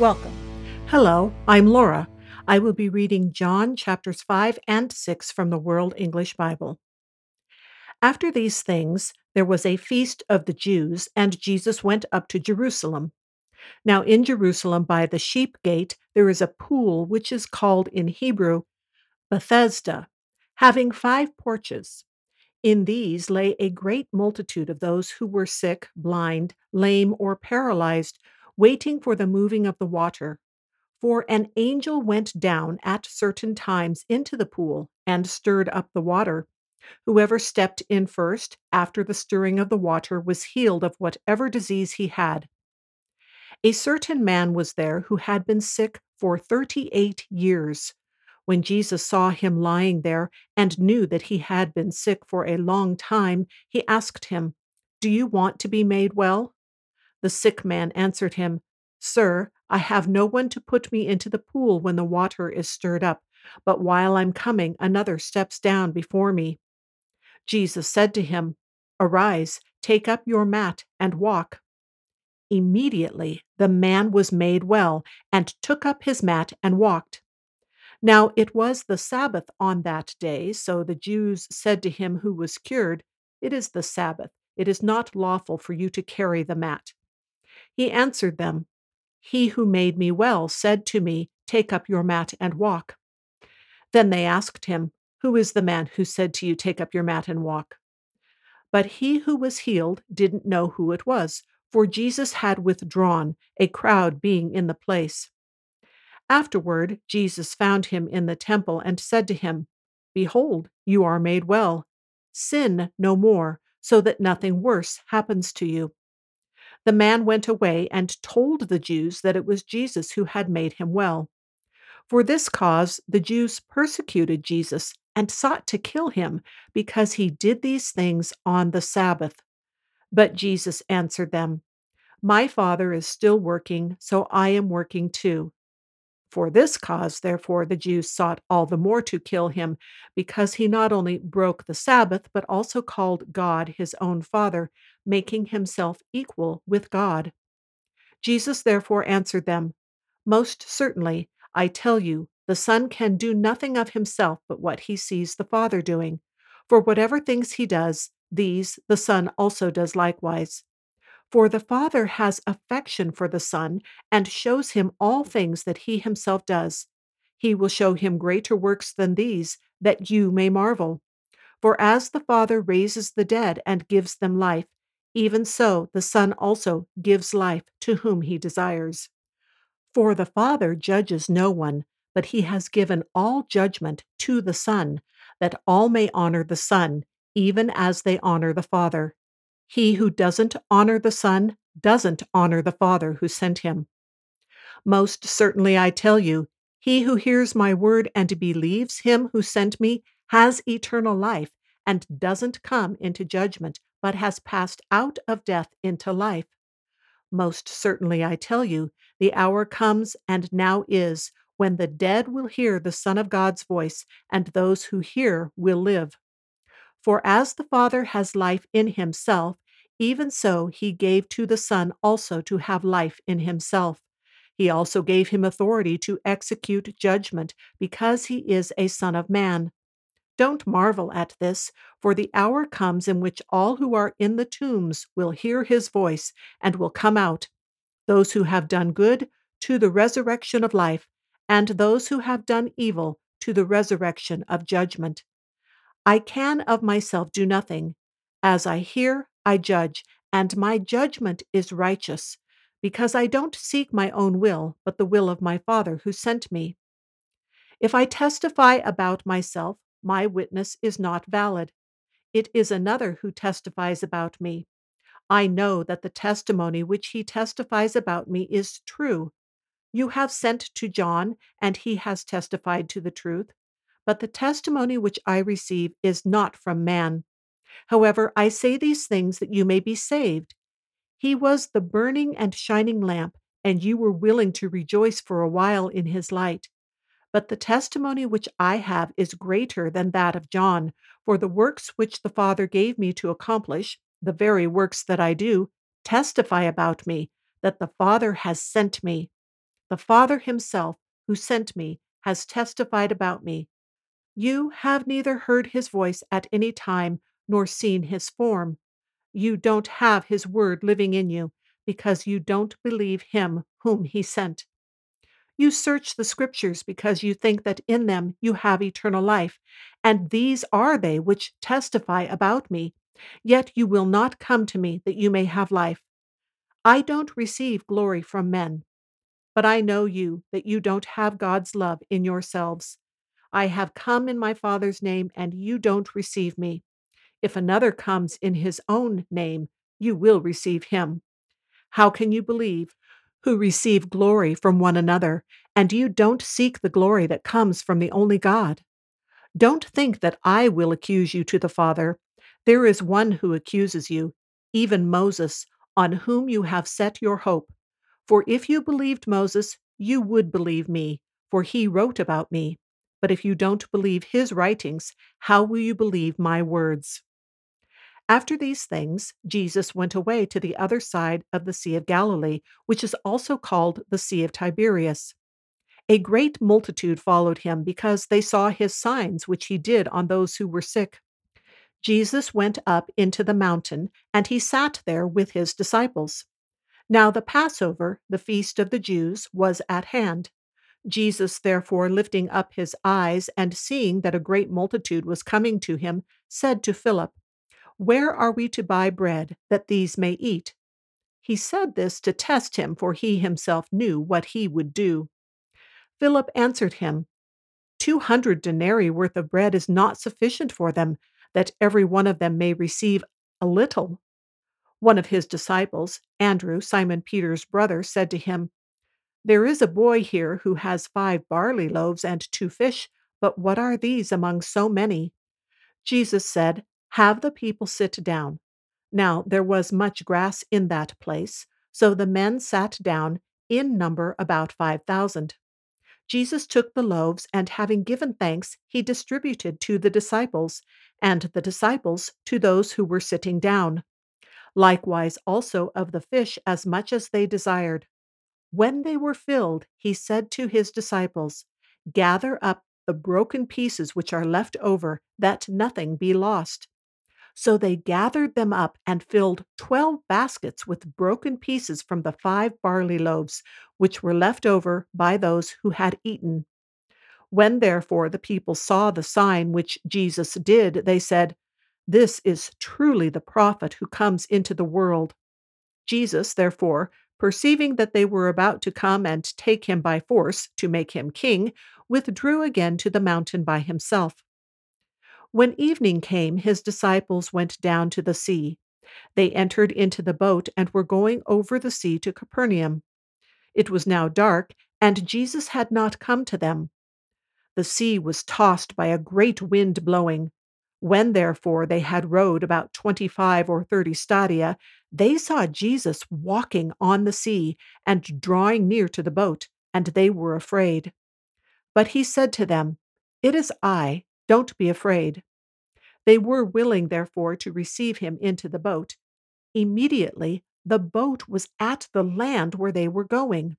Welcome. Hello, I'm Laura. I will be reading John chapters 5 and 6 from the World English Bible. After these things, there was a feast of the Jews, and Jesus went up to Jerusalem. Now, in Jerusalem by the sheep gate, there is a pool which is called in Hebrew Bethesda, having five porches. In these lay a great multitude of those who were sick, blind, lame, or paralyzed waiting for the moving of the water. For an angel went down at certain times into the pool and stirred up the water. Whoever stepped in first, after the stirring of the water, was healed of whatever disease he had. A certain man was there who had been sick for thirty eight years. When Jesus saw him lying there and knew that he had been sick for a long time, he asked him, Do you want to be made well? The sick man answered him, Sir, I have no one to put me into the pool when the water is stirred up, but while I'm coming, another steps down before me. Jesus said to him, Arise, take up your mat, and walk. Immediately the man was made well, and took up his mat and walked. Now it was the Sabbath on that day, so the Jews said to him who was cured, It is the Sabbath. It is not lawful for you to carry the mat. He answered them, He who made me well said to me, Take up your mat and walk. Then they asked him, Who is the man who said to you, Take up your mat and walk? But he who was healed didn't know who it was, for Jesus had withdrawn, a crowd being in the place. Afterward, Jesus found him in the temple and said to him, Behold, you are made well. Sin no more, so that nothing worse happens to you. The man went away and told the Jews that it was Jesus who had made him well. For this cause, the Jews persecuted Jesus and sought to kill him because he did these things on the Sabbath. But Jesus answered them, My Father is still working, so I am working too. For this cause, therefore, the Jews sought all the more to kill him, because he not only broke the Sabbath, but also called God his own Father, making himself equal with God. Jesus therefore answered them, Most certainly, I tell you, the Son can do nothing of himself but what he sees the Father doing. For whatever things he does, these the Son also does likewise. For the Father has affection for the Son and shows him all things that he himself does. He will show him greater works than these, that you may marvel. For as the Father raises the dead and gives them life, even so the Son also gives life to whom he desires. For the Father judges no one, but he has given all judgment to the Son, that all may honor the Son, even as they honor the Father. He who doesn't honor the Son doesn't honor the Father who sent him. Most certainly I tell you, he who hears my word and believes him who sent me has eternal life and doesn't come into judgment, but has passed out of death into life. Most certainly I tell you, the hour comes and now is when the dead will hear the Son of God's voice, and those who hear will live. For as the Father has life in himself, even so, he gave to the Son also to have life in himself. He also gave him authority to execute judgment, because he is a Son of Man. Don't marvel at this, for the hour comes in which all who are in the tombs will hear his voice and will come out. Those who have done good, to the resurrection of life, and those who have done evil, to the resurrection of judgment. I can of myself do nothing. As I hear, I judge, and my judgment is righteous, because I don't seek my own will, but the will of my Father who sent me. If I testify about myself, my witness is not valid. It is another who testifies about me. I know that the testimony which he testifies about me is true. You have sent to John, and he has testified to the truth. But the testimony which I receive is not from man. However, I say these things that you may be saved. He was the burning and shining lamp, and you were willing to rejoice for a while in his light. But the testimony which I have is greater than that of John, for the works which the Father gave me to accomplish, the very works that I do, testify about me, that the Father has sent me. The Father himself, who sent me, has testified about me. You have neither heard his voice at any time nor seen his form. You don't have his word living in you because you don't believe him whom he sent. You search the scriptures because you think that in them you have eternal life, and these are they which testify about me. Yet you will not come to me that you may have life. I don't receive glory from men, but I know you that you don't have God's love in yourselves. I have come in my Father's name, and you don't receive me. If another comes in his own name, you will receive him. How can you believe who receive glory from one another, and you don't seek the glory that comes from the only God. Don't think that I will accuse you to the Father. There is one who accuses you, even Moses, on whom you have set your hope. For if you believed Moses, you would believe me, for he wrote about me. But if you don't believe his writings, how will you believe my words? After these things, Jesus went away to the other side of the Sea of Galilee, which is also called the Sea of Tiberias. A great multitude followed him because they saw his signs which he did on those who were sick. Jesus went up into the mountain, and he sat there with his disciples. Now the Passover, the feast of the Jews, was at hand. Jesus, therefore, lifting up his eyes and seeing that a great multitude was coming to him, said to Philip, where are we to buy bread that these may eat? He said this to test him, for he himself knew what he would do. Philip answered him, Two hundred denarii worth of bread is not sufficient for them, that every one of them may receive a little. One of his disciples, Andrew, Simon Peter's brother, said to him, There is a boy here who has five barley loaves and two fish, but what are these among so many? Jesus said, have the people sit down. Now there was much grass in that place, so the men sat down, in number about five thousand. Jesus took the loaves, and having given thanks, he distributed to the disciples, and the disciples to those who were sitting down. Likewise also of the fish as much as they desired. When they were filled, he said to his disciples, Gather up the broken pieces which are left over, that nothing be lost. So they gathered them up and filled twelve baskets with broken pieces from the five barley loaves, which were left over by those who had eaten. When therefore the people saw the sign which Jesus did, they said, This is truly the prophet who comes into the world. Jesus, therefore, perceiving that they were about to come and take him by force to make him king, withdrew again to the mountain by himself. When evening came, his disciples went down to the sea. They entered into the boat and were going over the sea to Capernaum. It was now dark, and Jesus had not come to them. The sea was tossed by a great wind blowing. When, therefore, they had rowed about twenty five or thirty stadia, they saw Jesus walking on the sea and drawing near to the boat, and they were afraid. But he said to them, It is I, don't be afraid. They were willing, therefore, to receive him into the boat. Immediately, the boat was at the land where they were going.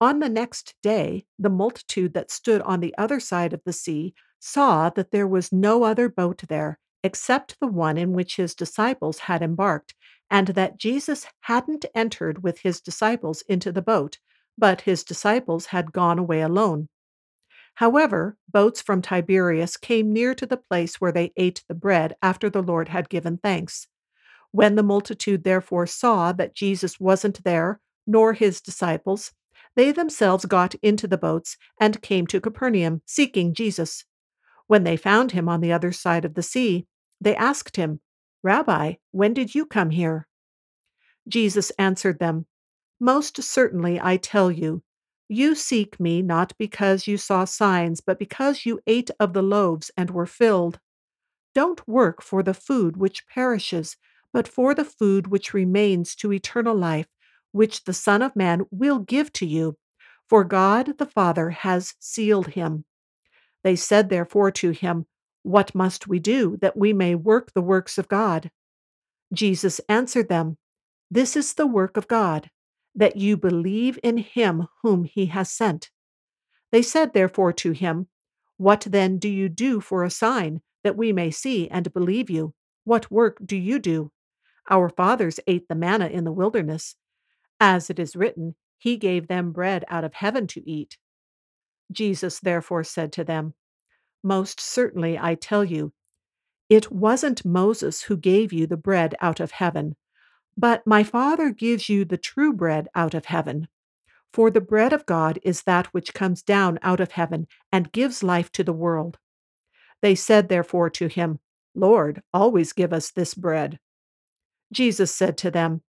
On the next day, the multitude that stood on the other side of the sea saw that there was no other boat there except the one in which his disciples had embarked, and that Jesus hadn't entered with his disciples into the boat, but his disciples had gone away alone. However, boats from Tiberias came near to the place where they ate the bread after the Lord had given thanks. When the multitude therefore saw that Jesus wasn't there, nor his disciples, they themselves got into the boats and came to Capernaum, seeking Jesus. When they found him on the other side of the sea, they asked him, Rabbi, when did you come here? Jesus answered them, Most certainly I tell you, you seek me not because you saw signs, but because you ate of the loaves and were filled. Don't work for the food which perishes, but for the food which remains to eternal life, which the Son of Man will give to you, for God the Father has sealed him. They said therefore to him, What must we do that we may work the works of God? Jesus answered them, This is the work of God, that you believe in him whom he has sent. They said therefore to him, What then do you do for a sign, that we may see and believe you? What work do you do? Our fathers ate the manna in the wilderness. As it is written, He gave them bread out of heaven to eat. Jesus therefore said to them, Most certainly I tell you, it wasn't Moses who gave you the bread out of heaven, but my Father gives you the true bread out of heaven. For the bread of God is that which comes down out of heaven and gives life to the world. They said therefore to him, Lord, always give us this bread. Jesus said to them,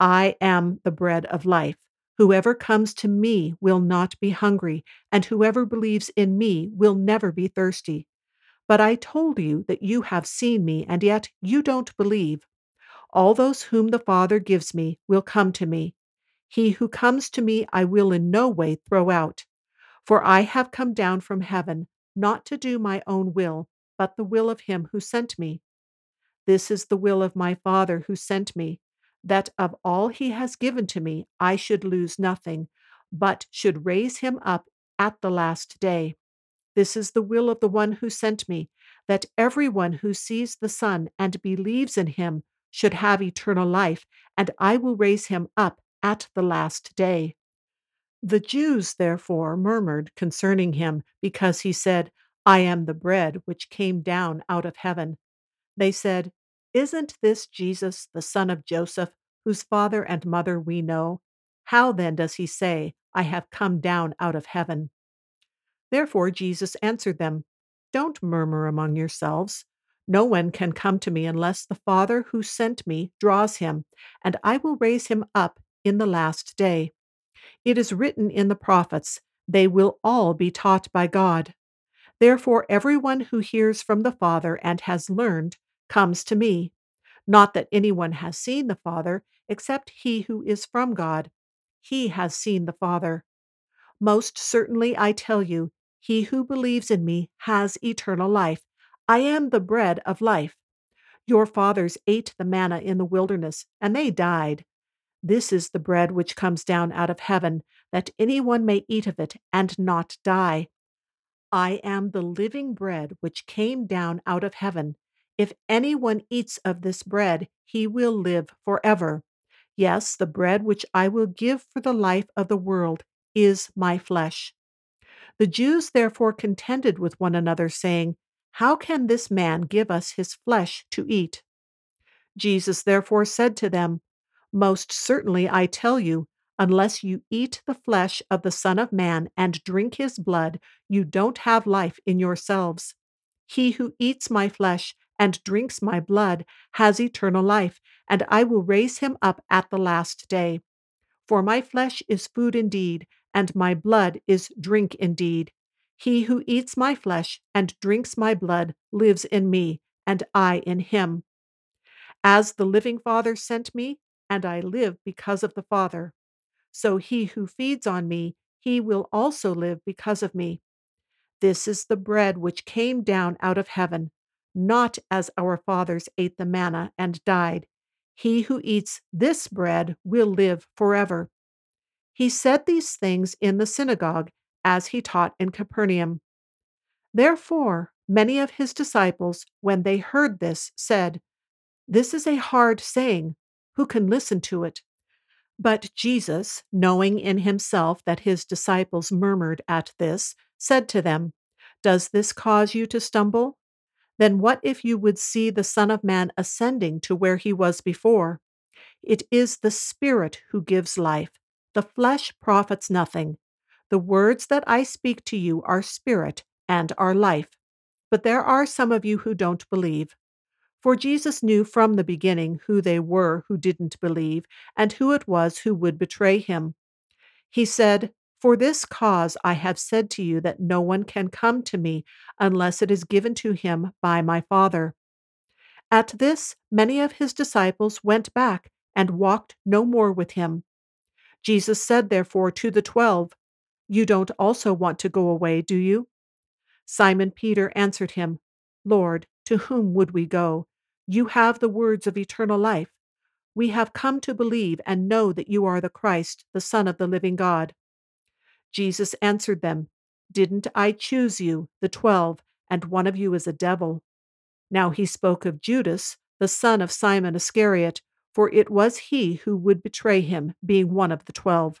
I am the bread of life. Whoever comes to me will not be hungry, and whoever believes in me will never be thirsty. But I told you that you have seen me, and yet you don't believe. All those whom the Father gives me will come to me. He who comes to me I will in no way throw out. For I have come down from heaven, not to do my own will, but the will of him who sent me. This is the will of my Father who sent me, that of all he has given to me I should lose nothing, but should raise him up at the last day. This is the will of the one who sent me, that everyone who sees the Son and believes in him should have eternal life, and I will raise him up at the last day. The Jews therefore murmured concerning him, because he said, I am the bread which came down out of heaven. They said, Isn't this Jesus, the son of Joseph, whose father and mother we know? How then does he say, I have come down out of heaven? Therefore Jesus answered them, Don't murmur among yourselves. No one can come to me unless the Father who sent me draws him, and I will raise him up in the last day. It is written in the prophets, They will all be taught by God. Therefore, everyone who hears from the Father and has learned comes to me. Not that anyone has seen the Father, except he who is from God. He has seen the Father. Most certainly I tell you, he who believes in me has eternal life. I am the bread of life. Your fathers ate the manna in the wilderness, and they died. This is the bread which comes down out of heaven, that anyone may eat of it and not die. I am the living bread which came down out of heaven. If anyone eats of this bread, he will live forever. Yes, the bread which I will give for the life of the world is my flesh. The Jews therefore contended with one another, saying, How can this man give us his flesh to eat? Jesus therefore said to them, Most certainly I tell you, unless you eat the flesh of the Son of Man and drink his blood, you don't have life in yourselves. He who eats my flesh and drinks my blood has eternal life, and I will raise him up at the last day. For my flesh is food indeed, and my blood is drink indeed. He who eats my flesh and drinks my blood lives in me, and I in him. As the living Father sent me, and I live because of the Father, so he who feeds on me, he will also live because of me. This is the bread which came down out of heaven, not as our fathers ate the manna and died. He who eats this bread will live forever. He said these things in the synagogue as he taught in Capernaum. Therefore, many of his disciples, when they heard this, said, This is a hard saying. Who can listen to it? But Jesus, knowing in himself that his disciples murmured at this, said to them, Does this cause you to stumble? Then what if you would see the Son of Man ascending to where he was before? It is the Spirit who gives life. The flesh profits nothing. The words that I speak to you are spirit and are life. But there are some of you who don't believe. For Jesus knew from the beginning who they were who didn't believe and who it was who would betray him. He said, For this cause I have said to you that no one can come to me unless it is given to him by my Father. At this, many of his disciples went back and walked no more with him. Jesus said, therefore, to the twelve, You don't also want to go away, do you? Simon Peter answered him, Lord, to whom would we go? You have the words of eternal life. We have come to believe and know that you are the Christ, the Son of the living God. Jesus answered them, Didn't I choose you, the twelve, and one of you is a devil? Now he spoke of Judas, the son of Simon Iscariot, for it was he who would betray him, being one of the twelve.